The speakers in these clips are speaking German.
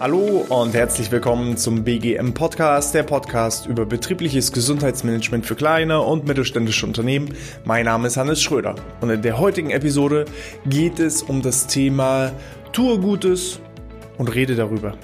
Hallo und herzlich willkommen zum BGM Podcast, der Podcast über betriebliches Gesundheitsmanagement für kleine und mittelständische Unternehmen. Mein Name ist Hannes Schröder und in der heutigen Episode geht es um das Thema Tue Gutes und rede darüber.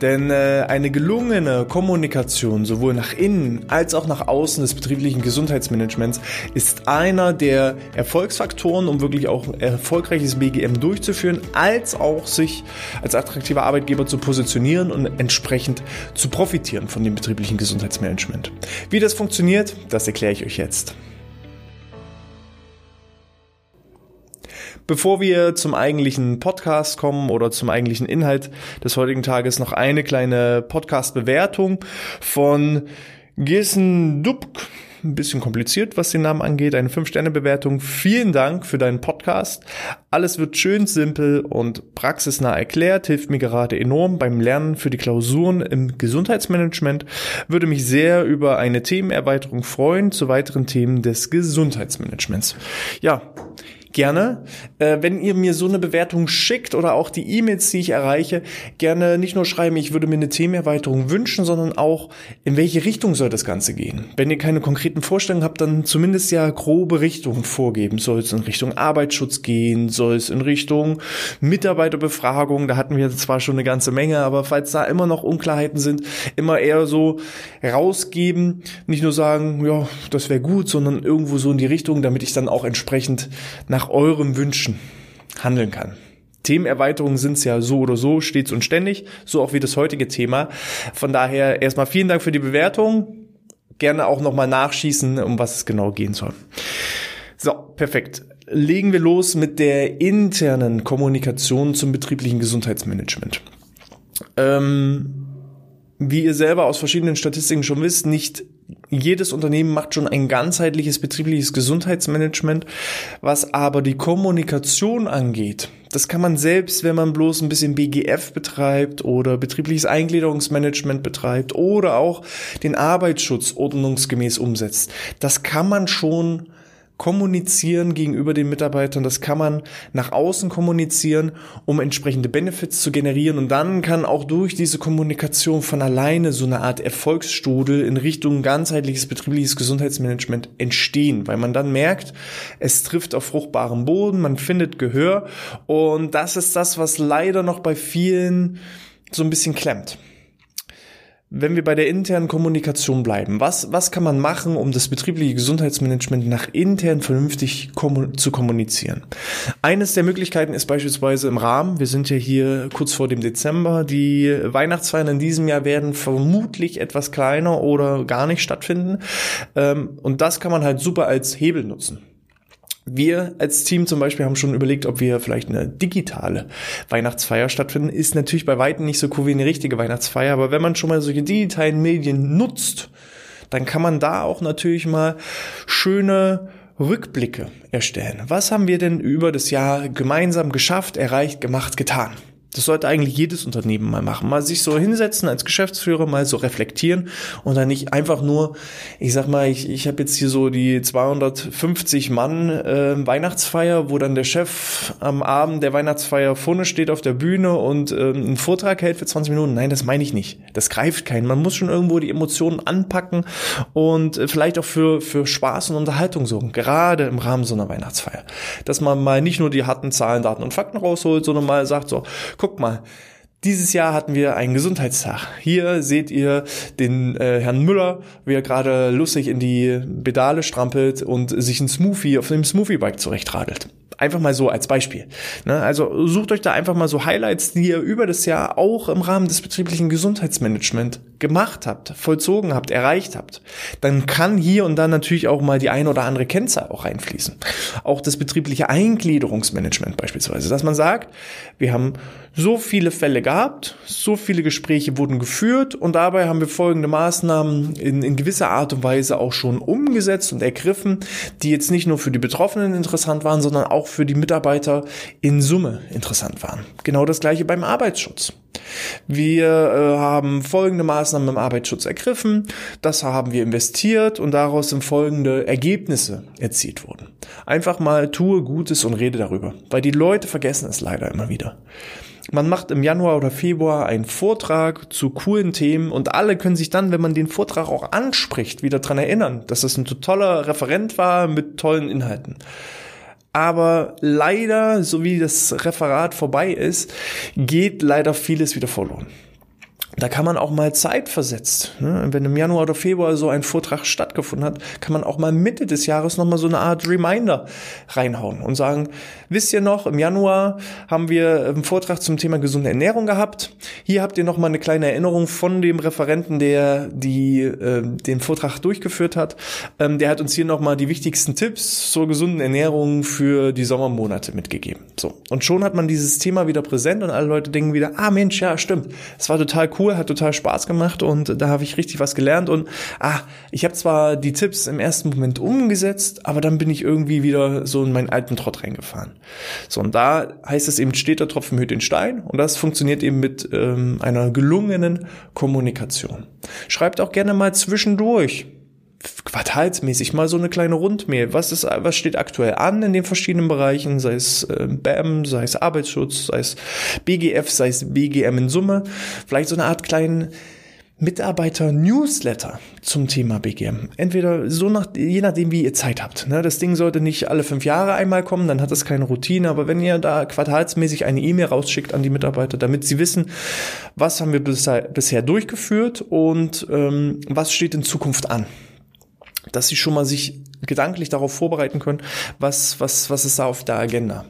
Denn äh, eine gelungene Kommunikation sowohl nach innen als auch nach außen des betrieblichen Gesundheitsmanagements ist einer der Erfolgsfaktoren, um wirklich auch erfolgreiches BGM durchzuführen, als auch sich als attraktiver Arbeitgeber zu positionieren und entsprechend zu profitieren von dem betrieblichen Gesundheitsmanagement. Wie das funktioniert, das erkläre ich euch jetzt. Bevor wir zum eigentlichen Podcast kommen oder zum eigentlichen Inhalt des heutigen Tages noch eine kleine Podcast-Bewertung von Gissen Dubk. Ein bisschen kompliziert, was den Namen angeht. Eine 5-Sterne-Bewertung. Vielen Dank für deinen Podcast. Alles wird schön simpel und praxisnah erklärt, hilft mir gerade enorm beim Lernen für die Klausuren im Gesundheitsmanagement. Würde mich sehr über eine Themenerweiterung freuen zu weiteren Themen des Gesundheitsmanagements. Ja, gerne. Äh, wenn ihr mir so eine Bewertung schickt oder auch die E-Mails, die ich erreiche, gerne nicht nur schreiben, ich würde mir eine Themenerweiterung wünschen, sondern auch, in welche Richtung soll das Ganze gehen. Wenn ihr keine konkreten Vorstellungen habt, dann zumindest ja grobe Richtungen vorgeben. Soll es in Richtung Arbeitsschutz gehen? Soll es in Richtung Mitarbeiterbefragung? Da hatten wir zwar schon eine ganze Menge, aber falls da immer noch Unklarheiten sind, immer eher so rausgeben, nicht nur sagen, ja, das wäre gut, sondern irgendwo so in die Richtung, damit ich dann auch entsprechend nach nach euren Wünschen handeln kann. Themenerweiterungen sind es ja so oder so, stets und ständig, so auch wie das heutige Thema. Von daher erstmal vielen Dank für die Bewertung. Gerne auch nochmal nachschießen, um was es genau gehen soll. So, perfekt. Legen wir los mit der internen Kommunikation zum betrieblichen Gesundheitsmanagement. Ähm, wie ihr selber aus verschiedenen Statistiken schon wisst, nicht jedes Unternehmen macht schon ein ganzheitliches betriebliches Gesundheitsmanagement, was aber die Kommunikation angeht. Das kann man selbst, wenn man bloß ein bisschen BGF betreibt oder betriebliches Eingliederungsmanagement betreibt oder auch den Arbeitsschutz ordnungsgemäß umsetzt. Das kann man schon kommunizieren gegenüber den Mitarbeitern, das kann man nach außen kommunizieren, um entsprechende Benefits zu generieren. Und dann kann auch durch diese Kommunikation von alleine so eine Art Erfolgsstudel in Richtung ganzheitliches betriebliches Gesundheitsmanagement entstehen, weil man dann merkt, es trifft auf fruchtbaren Boden, man findet Gehör. Und das ist das, was leider noch bei vielen so ein bisschen klemmt wenn wir bei der internen Kommunikation bleiben, was, was kann man machen, um das betriebliche Gesundheitsmanagement nach intern vernünftig kommun zu kommunizieren? Eines der Möglichkeiten ist beispielsweise im Rahmen, wir sind ja hier kurz vor dem Dezember, die Weihnachtsfeiern in diesem Jahr werden vermutlich etwas kleiner oder gar nicht stattfinden. Ähm, und das kann man halt super als Hebel nutzen. Wir als Team zum Beispiel haben schon überlegt, ob wir vielleicht eine digitale Weihnachtsfeier stattfinden. Ist natürlich bei weitem nicht so cool wie eine richtige Weihnachtsfeier, aber wenn man schon mal solche digitalen Medien nutzt, dann kann man da auch natürlich mal schöne Rückblicke erstellen. Was haben wir denn über das Jahr gemeinsam geschafft, erreicht, gemacht, getan? Das sollte eigentlich jedes Unternehmen mal machen. Mal sich so hinsetzen als Geschäftsführer, mal so reflektieren und dann nicht einfach nur, ich sag mal, ich, ich habe jetzt hier so die 250 Mann äh, Weihnachtsfeier, wo dann der Chef am Abend der Weihnachtsfeier vorne steht auf der Bühne und äh, einen Vortrag hält für 20 Minuten. Nein, das meine ich nicht. Das greift keinen. Man muss schon irgendwo die Emotionen anpacken und äh, vielleicht auch für, für Spaß und Unterhaltung sorgen, gerade im Rahmen so einer Weihnachtsfeier. Dass man mal nicht nur die harten Zahlen, Daten und Fakten rausholt, sondern mal sagt so, guck mal, dieses Jahr hatten wir einen Gesundheitstag. Hier seht ihr den äh, Herrn Müller, wie er gerade lustig in die Pedale strampelt und sich ein Smoothie auf dem Smoothie-Bike zurechtradelt. Einfach mal so als Beispiel. Ne? Also sucht euch da einfach mal so Highlights, die ihr über das Jahr auch im Rahmen des betrieblichen Gesundheitsmanagement gemacht habt, vollzogen habt, erreicht habt. Dann kann hier und da natürlich auch mal die ein oder andere Kennzahl auch reinfließen. Auch das betriebliche Eingliederungsmanagement beispielsweise, dass man sagt, wir haben so viele Fälle gehabt, so viele Gespräche wurden geführt und dabei haben wir folgende Maßnahmen in, in gewisser Art und Weise auch schon umgesetzt und ergriffen, die jetzt nicht nur für die Betroffenen interessant waren, sondern auch auch für die Mitarbeiter in Summe interessant waren. Genau das gleiche beim Arbeitsschutz. Wir äh, haben folgende Maßnahmen im Arbeitsschutz ergriffen, das haben wir investiert und daraus sind folgende Ergebnisse erzielt worden. Einfach mal tue Gutes und rede darüber, weil die Leute vergessen es leider immer wieder. Man macht im Januar oder Februar einen Vortrag zu coolen Themen und alle können sich dann, wenn man den Vortrag auch anspricht, wieder dran erinnern, dass es ein toller Referent war mit tollen Inhalten. Aber leider, so wie das Referat vorbei ist, geht leider vieles wieder verloren da kann man auch mal zeitversetzt, ne? wenn im Januar oder Februar so ein Vortrag stattgefunden hat, kann man auch mal Mitte des Jahres nochmal so eine Art Reminder reinhauen und sagen, wisst ihr noch, im Januar haben wir einen Vortrag zum Thema gesunde Ernährung gehabt. Hier habt ihr nochmal eine kleine Erinnerung von dem Referenten, der die, äh, den Vortrag durchgeführt hat. Ähm, der hat uns hier nochmal die wichtigsten Tipps zur gesunden Ernährung für die Sommermonate mitgegeben. So. Und schon hat man dieses Thema wieder präsent und alle Leute denken wieder, ah Mensch, ja, stimmt. Es war total cool cool, hat total Spaß gemacht und da habe ich richtig was gelernt und ah, ich habe zwar die Tipps im ersten Moment umgesetzt, aber dann bin ich irgendwie wieder so in meinen alten Trott reingefahren. So und da heißt es eben steht der Tropfen hüllt den Stein und das funktioniert eben mit ähm, einer gelungenen Kommunikation. Schreibt auch gerne mal zwischendurch quartalsmäßig mal so eine kleine Rundmail. Was ist, was steht aktuell an in den verschiedenen Bereichen, sei es BAM, sei es Arbeitsschutz, sei es BGF, sei es BGM in Summe. Vielleicht so eine Art kleinen Mitarbeiter-Newsletter zum Thema BGM. Entweder so nach, je nachdem, wie ihr Zeit habt. Ne? Das Ding sollte nicht alle fünf Jahre einmal kommen, dann hat es keine Routine. Aber wenn ihr da quartalsmäßig eine E-Mail rausschickt an die Mitarbeiter, damit sie wissen, was haben wir bisher, bisher durchgeführt und ähm, was steht in Zukunft an dass sie schon mal sich gedanklich darauf vorbereiten können, was, was, was ist da auf der Agenda.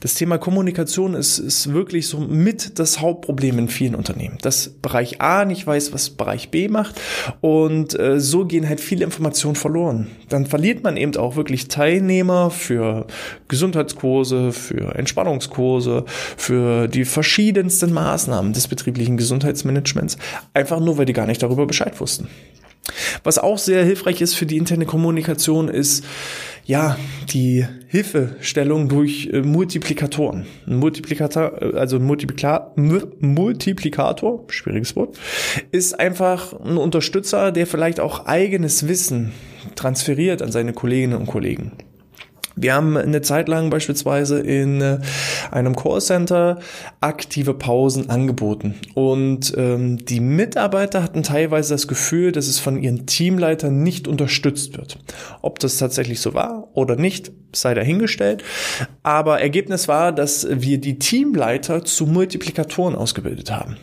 Das Thema Kommunikation ist, ist wirklich so mit das Hauptproblem in vielen Unternehmen. Dass Bereich A nicht weiß, was Bereich B macht und äh, so gehen halt viele Informationen verloren. Dann verliert man eben auch wirklich Teilnehmer für Gesundheitskurse, für Entspannungskurse, für die verschiedensten Maßnahmen des betrieblichen Gesundheitsmanagements, einfach nur, weil die gar nicht darüber Bescheid wussten. Was auch sehr hilfreich ist für die interne Kommunikation ist, ja, die Hilfestellung durch äh, Multiplikatoren. Ein Multiplikator, äh, also ein Multiplika Multiplikator, schwieriges Wort, ist einfach ein Unterstützer, der vielleicht auch eigenes Wissen transferiert an seine Kolleginnen und Kollegen. Wir haben eine Zeit lang beispielsweise in äh, einem Callcenter aktive Pausen angeboten. Und ähm, die Mitarbeiter hatten teilweise das Gefühl, dass es von ihren Teamleitern nicht unterstützt wird. Ob das tatsächlich so war oder nicht, sei dahingestellt. Aber Ergebnis war, dass wir die Teamleiter zu Multiplikatoren ausgebildet haben.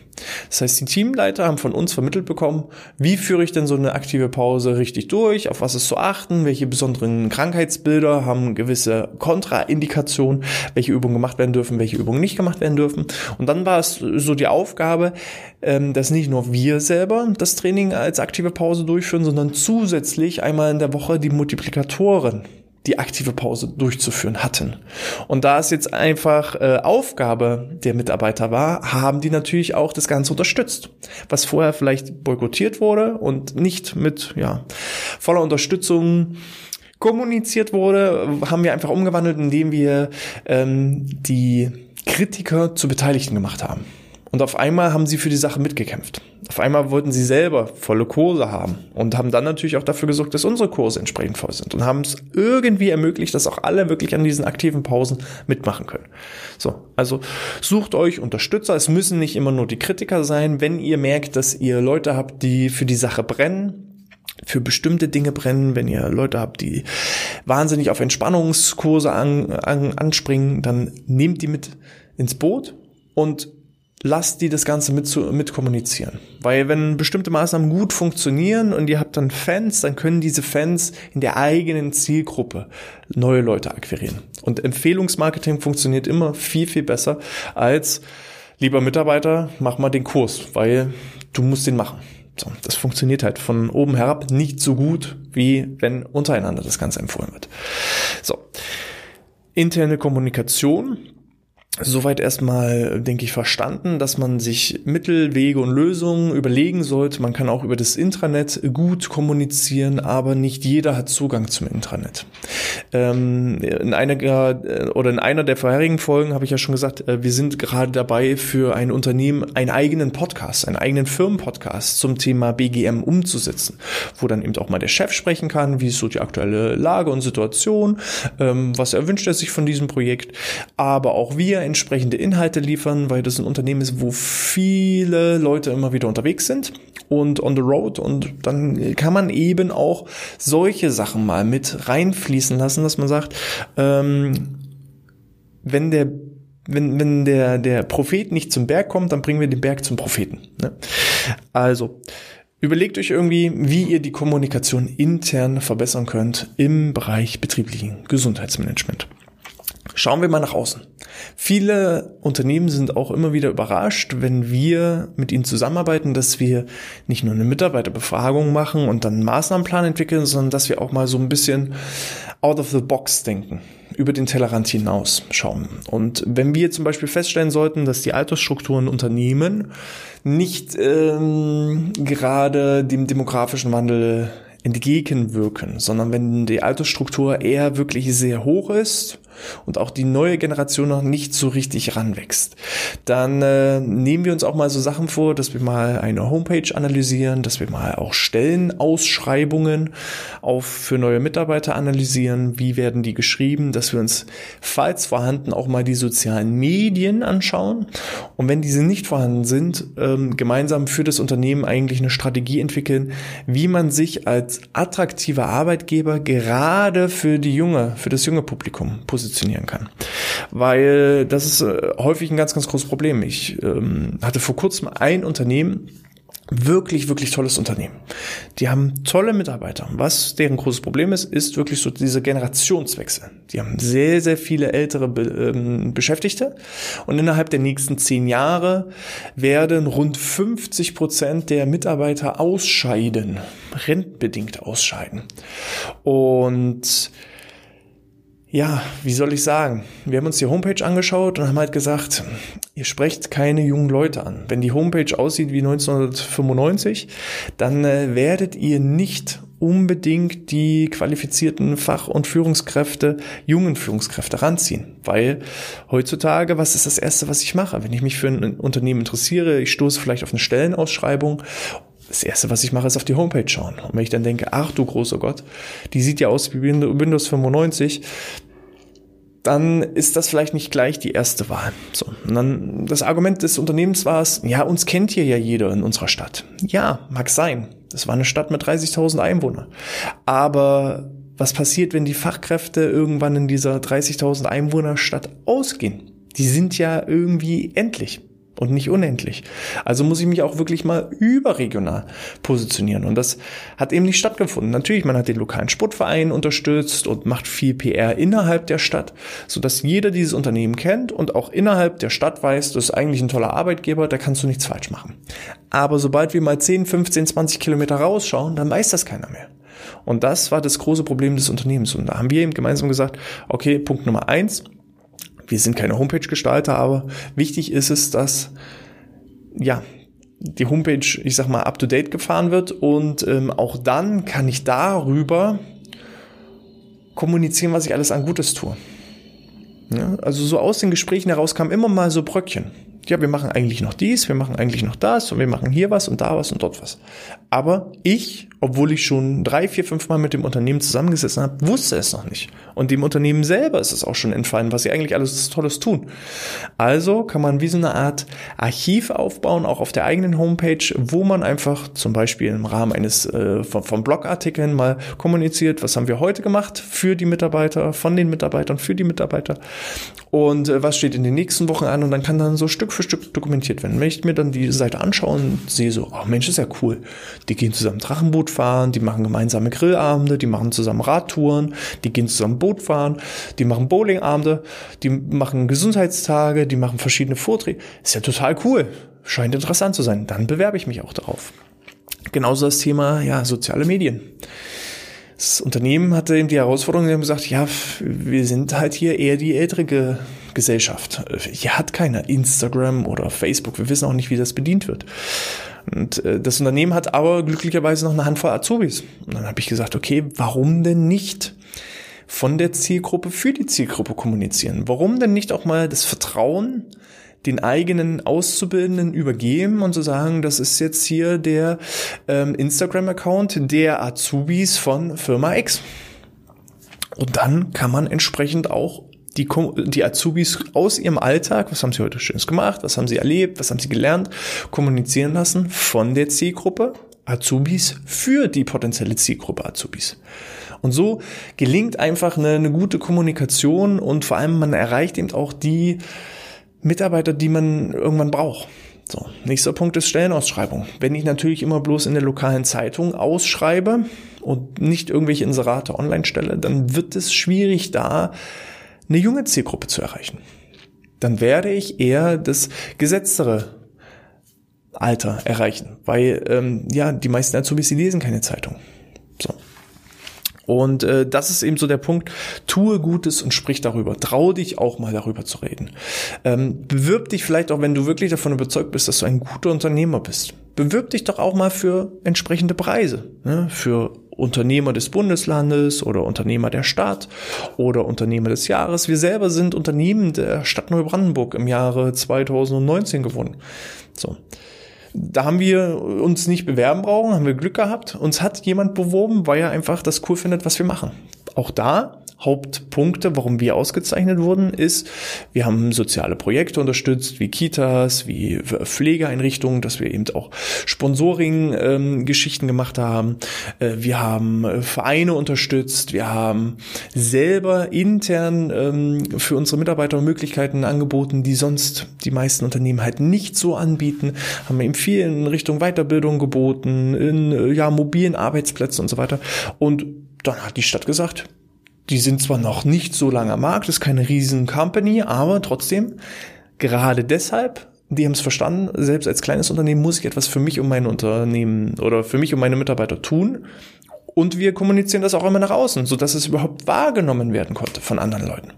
Das heißt, die Teamleiter haben von uns vermittelt bekommen, wie führe ich denn so eine aktive Pause richtig durch, auf was ist zu achten, welche besonderen Krankheitsbilder haben gewisse Kontraindikationen, welche Übungen gemacht werden dürfen, welche Übungen nicht gemacht werden dürfen. Und dann war es so die Aufgabe, ähm, dass nicht nur wir selber das Training als aktive Pause durchführen, sondern zusätzlich einmal in der Woche die Multiplikatoren die aktive Pause durchzuführen hatten. Und da es jetzt einfach äh, Aufgabe der Mitarbeiter war, haben die natürlich auch das Ganze unterstützt. Was vorher vielleicht boykottiert wurde und nicht mit ja, voller Unterstützung kommuniziert wurde, haben wir einfach umgewandelt, indem wir ähm, die Kritiker zu Beteiligten gemacht haben. Und auf einmal haben sie für die Sache mitgekämpft. Auf einmal wollten sie selber volle Kurse haben und haben dann natürlich auch dafür gesorgt, dass unsere Kurse entsprechend voll sind und haben es irgendwie ermöglicht, dass auch alle wirklich an diesen aktiven Pausen mitmachen können. So, also sucht euch Unterstützer. Es müssen nicht immer nur die Kritiker sein. Wenn ihr merkt, dass ihr Leute habt, die für die Sache brennen, für bestimmte Dinge brennen, wenn ihr Leute habt, die wahnsinnig auf Entspannungskurse an, an, anspringen, dann nehmt die mit ins Boot und lasst die das Ganze mit, zu, mit kommunizieren. Weil wenn bestimmte Maßnahmen gut funktionieren und ihr habt dann Fans, dann können diese Fans in der eigenen Zielgruppe neue Leute akquirieren. Und Empfehlungsmarketing funktioniert immer viel, viel besser als, lieber Mitarbeiter, mach mal den Kurs, weil du musst den machen. So, das funktioniert halt von oben herab nicht so gut, wie wenn untereinander das Ganze empfohlen wird. So. Interne Kommunikation Soweit erstmal, denke ich, verstanden, dass man sich Mittel, Wege und Lösungen überlegen sollte. Man kann auch über das Intranet gut kommunizieren, aber nicht jeder hat Zugang zum Intranet. Ähm, in einer äh, oder in einer der vorherigen Folgen habe ich ja schon gesagt, äh, wir sind gerade dabei, für ein Unternehmen einen eigenen Podcast, einen eigenen Firmenpodcast zum Thema BGM umzusetzen, wo dann eben auch mal der Chef sprechen kann, wie ist so die aktuelle Lage und Situation, ähm, was erwünscht er sich von diesem Projekt, aber auch wir entsprechende Inhalte liefern, weil das ein Unternehmen ist, wo viele Leute immer wieder unterwegs sind und on the road und dann kann man eben auch solche Sachen mal mit reinfließen lassen, dass man sagt, ähm, wenn der wenn, wenn der, der Prophet nicht zum Berg kommt, dann bringen wir den Berg zum Propheten. Ne? Also, überlegt euch irgendwie, wie ihr die Kommunikation intern verbessern könnt im Bereich betrieblichen Gesundheitsmanagement. Schauen wir mal nach außen. Viele Unternehmen sind auch immer wieder überrascht, wenn wir mit ihnen zusammenarbeiten, dass wir nicht nur eine Mitarbeiterbefragung machen und dann einen Maßnahmenplan entwickeln, sondern dass wir auch mal so ein bisschen out of the box denken, über den Tellerrand hinaus schauen. Und wenn wir zum Beispiel feststellen sollten, dass die Altersstrukturen Unternehmen nicht ähm, gerade dem demografischen Wandel entgegenwirken, sondern wenn die Altersstruktur eher wirklich sehr hoch ist und auch die neue Generation noch nicht so richtig ranwächst, dann äh, nehmen wir uns auch mal so Sachen vor, dass wir mal eine Homepage analysieren, dass wir mal auch Stellenausschreibungen auf für neue Mitarbeiter analysieren, wie werden die geschrieben, dass wir uns falls vorhanden auch mal die sozialen Medien anschauen. Und wenn diese nicht vorhanden sind, ähm, gemeinsam für das Unternehmen eigentlich eine Strategie entwickeln, wie man sich als attraktiver Arbeitgeber gerade für die junge, für das junge Publikum positioniert positionieren kann. Weil das ist äh, häufig ein ganz, ganz großes Problem. Ich ähm, hatte vor kurzem ein Unternehmen, wirklich, wirklich tolles Unternehmen. Die haben tolle Mitarbeiter. Was deren großes Problem ist, ist wirklich so diese Generationswechsel. Die haben sehr, sehr viele ältere Be ähm, Beschäftigte und innerhalb der nächsten zehn Jahre werden rund 50 Prozent der Mitarbeiter ausscheiden, rentenbedingt ausscheiden. Und ja, wie soll ich sagen? Wir haben uns die Homepage angeschaut und haben halt gesagt, ihr sprecht keine jungen Leute an. Wenn die Homepage aussieht wie 1995, dann äh, werdet ihr nicht unbedingt die qualifizierten Fach- und Führungskräfte, jungen Führungskräfte ranziehen. Weil heutzutage, was ist das Erste, was ich mache? Wenn ich mich für ein Unternehmen interessiere, ich stoße vielleicht auf eine Stellenausschreibung das erste, was ich mache, ist auf die Homepage schauen. Und wenn ich dann denke, ach du großer Gott, die sieht ja aus wie Windows 95, dann ist das vielleicht nicht gleich die erste Wahl. So. Und dann das Argument des Unternehmens war es, ja, uns kennt hier ja jeder in unserer Stadt. Ja, mag sein. Das war eine Stadt mit 30.000 Einwohnern. Aber was passiert, wenn die Fachkräfte irgendwann in dieser 30.000 Einwohnerstadt ausgehen? Die sind ja irgendwie endlich und nicht unendlich. Also muss ich mich auch wirklich mal überregional positionieren. Und das hat eben nicht stattgefunden. Natürlich, man hat den lokalen Sportverein unterstützt und macht viel PR innerhalb der Stadt, sodass jeder dieses Unternehmen kennt und auch innerhalb der Stadt weiß, das ist eigentlich ein toller Arbeitgeber, da kannst du nichts falsch machen. Aber sobald wir mal 10, 15, 20 Kilometer rausschauen, dann weiß das keiner mehr. Und das war das große Problem des Unternehmens. Und da haben wir eben gemeinsam gesagt, okay, Punkt Nummer eins, wir sind keine Homepage-Gestalter, aber wichtig ist es, dass ja die Homepage, ich sag mal, up to date gefahren wird und ähm, auch dann kann ich darüber kommunizieren, was ich alles an Gutes tue. Ja, also so aus den Gesprächen heraus kamen immer mal so Bröckchen ja, wir machen eigentlich noch dies, wir machen eigentlich noch das und wir machen hier was und da was und dort was. Aber ich, obwohl ich schon drei, vier, fünf Mal mit dem Unternehmen zusammengesessen habe, wusste es noch nicht. Und dem Unternehmen selber ist es auch schon entfallen, was sie eigentlich alles Tolles tun. Also kann man wie so eine Art Archiv aufbauen, auch auf der eigenen Homepage, wo man einfach zum Beispiel im Rahmen eines äh, von, von Blogartikeln mal kommuniziert, was haben wir heute gemacht für die Mitarbeiter, von den Mitarbeitern, für die Mitarbeiter und äh, was steht in den nächsten Wochen an und dann kann dann so Stück für Stück dokumentiert werden. Wenn ich mir dann die Seite anschaue und sehe so, oh Mensch, ist ja cool. Die gehen zusammen Drachenboot fahren, die machen gemeinsame Grillabende, die machen zusammen Radtouren, die gehen zusammen Boot fahren, die machen Bowlingabende, die machen Gesundheitstage, die machen verschiedene Vorträge. Ist ja total cool. Scheint interessant zu sein. Dann bewerbe ich mich auch darauf. Genauso das Thema, ja, soziale Medien. Das Unternehmen hatte eben die Herausforderung, sie haben gesagt, ja, wir sind halt hier eher die ältere Gesellschaft. Hier hat keiner Instagram oder Facebook. Wir wissen auch nicht, wie das bedient wird. Und äh, das Unternehmen hat aber glücklicherweise noch eine Handvoll Azubis. Und dann habe ich gesagt, okay, warum denn nicht von der Zielgruppe für die Zielgruppe kommunizieren? Warum denn nicht auch mal das Vertrauen den eigenen Auszubildenden übergeben und zu sagen, das ist jetzt hier der ähm, Instagram-Account der Azubis von Firma X. Und dann kann man entsprechend auch die, die Azubis aus ihrem Alltag, was haben sie heute Schönes gemacht, was haben sie erlebt, was haben sie gelernt, kommunizieren lassen von der Zielgruppe Azubis für die potenzielle Zielgruppe Azubis. Und so gelingt einfach eine, eine gute Kommunikation und vor allem man erreicht eben auch die Mitarbeiter, die man irgendwann braucht. So, nächster Punkt ist Stellenausschreibung. Wenn ich natürlich immer bloß in der lokalen Zeitung ausschreibe und nicht irgendwelche Inserate online stelle, dann wird es schwierig da eine junge Zielgruppe zu erreichen. Dann werde ich eher das gesetztere Alter erreichen, weil ähm, ja die meisten Azubis die lesen keine Zeitung. So. Und äh, das ist eben so der Punkt, tue Gutes und sprich darüber. Trau dich auch mal darüber zu reden. Ähm, bewirb dich vielleicht auch, wenn du wirklich davon überzeugt bist, dass du ein guter Unternehmer bist. Bewirb dich doch auch mal für entsprechende Preise. Ne? Für Unternehmer des Bundeslandes oder Unternehmer der Stadt oder Unternehmer des Jahres. Wir selber sind Unternehmen der Stadt Neubrandenburg im Jahre 2019 gewonnen. So. Da haben wir uns nicht bewerben brauchen, haben wir Glück gehabt. Uns hat jemand beworben, weil er einfach das cool findet, was wir machen. Auch da Hauptpunkte, warum wir ausgezeichnet wurden, ist, wir haben soziale Projekte unterstützt, wie Kitas, wie Pflegeeinrichtungen, dass wir eben auch Sponsoring-Geschichten ähm, gemacht haben. Äh, wir haben äh, Vereine unterstützt, wir haben selber intern ähm, für unsere Mitarbeiter Möglichkeiten angeboten, die sonst die meisten Unternehmen halt nicht so anbieten, haben eben viel in Richtung Weiterbildung geboten, in äh, ja, mobilen Arbeitsplätzen und so weiter. Und dann hat die Stadt gesagt, die sind zwar noch nicht so lange am Markt, ist keine riesen Company, aber trotzdem, gerade deshalb, die haben es verstanden, selbst als kleines Unternehmen muss ich etwas für mich und mein Unternehmen oder für mich und meine Mitarbeiter tun. Und wir kommunizieren das auch immer nach außen, so dass es überhaupt wahrgenommen werden konnte von anderen Leuten.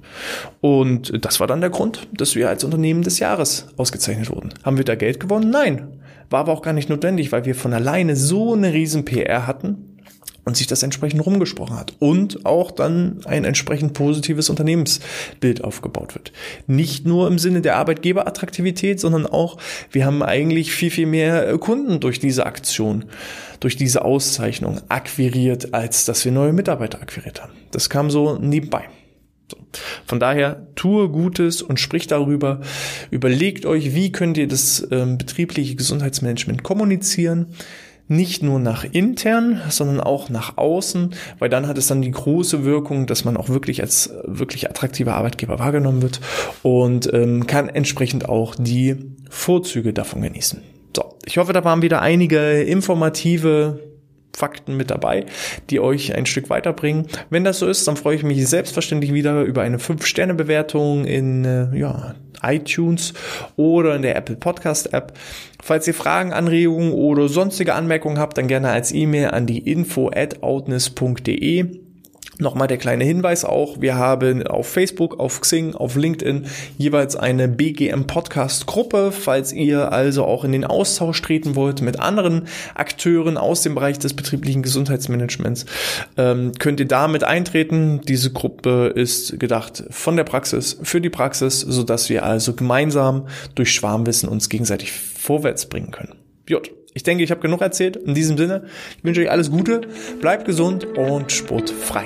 Und das war dann der Grund, dass wir als Unternehmen des Jahres ausgezeichnet wurden. Haben wir da Geld gewonnen? Nein. War aber auch gar nicht notwendig, weil wir von alleine so eine riesen PR hatten, und sich das entsprechend rumgesprochen hat und auch dann ein entsprechend positives Unternehmensbild aufgebaut wird. Nicht nur im Sinne der Arbeitgeberattraktivität, sondern auch, wir haben eigentlich viel, viel mehr Kunden durch diese Aktion, durch diese Auszeichnung akquiriert, als dass wir neue Mitarbeiter akquiriert haben. Das kam so nebenbei. So. Von daher tue Gutes und sprich darüber. Überlegt euch, wie könnt ihr das ähm, betriebliche Gesundheitsmanagement kommunizieren nicht nur nach intern, sondern auch nach außen, weil dann hat es dann die große Wirkung, dass man auch wirklich als wirklich attraktiver Arbeitgeber wahrgenommen wird und ähm, kann entsprechend auch die Vorzüge davon genießen. So, ich hoffe, da waren wieder einige informative Fakten mit dabei, die euch ein Stück weiterbringen. Wenn das so ist, dann freue ich mich selbstverständlich wieder über eine 5-Sterne-Bewertung in äh, ja, iTunes oder in der Apple Podcast App. Falls ihr Fragen, Anregungen oder sonstige Anmerkungen habt, dann gerne als E-Mail an die info at outness.de. Nochmal der kleine Hinweis auch, wir haben auf Facebook, auf Xing, auf LinkedIn jeweils eine BGM Podcast Gruppe. Falls ihr also auch in den Austausch treten wollt mit anderen Akteuren aus dem Bereich des betrieblichen Gesundheitsmanagements, ähm, könnt ihr damit eintreten. Diese Gruppe ist gedacht von der Praxis für die Praxis, so dass wir also gemeinsam durch Schwarmwissen uns gegenseitig vorwärts bringen können. Jut. Ich denke, ich habe genug erzählt. In diesem Sinne, ich wünsche euch alles Gute, bleibt gesund und sportfrei.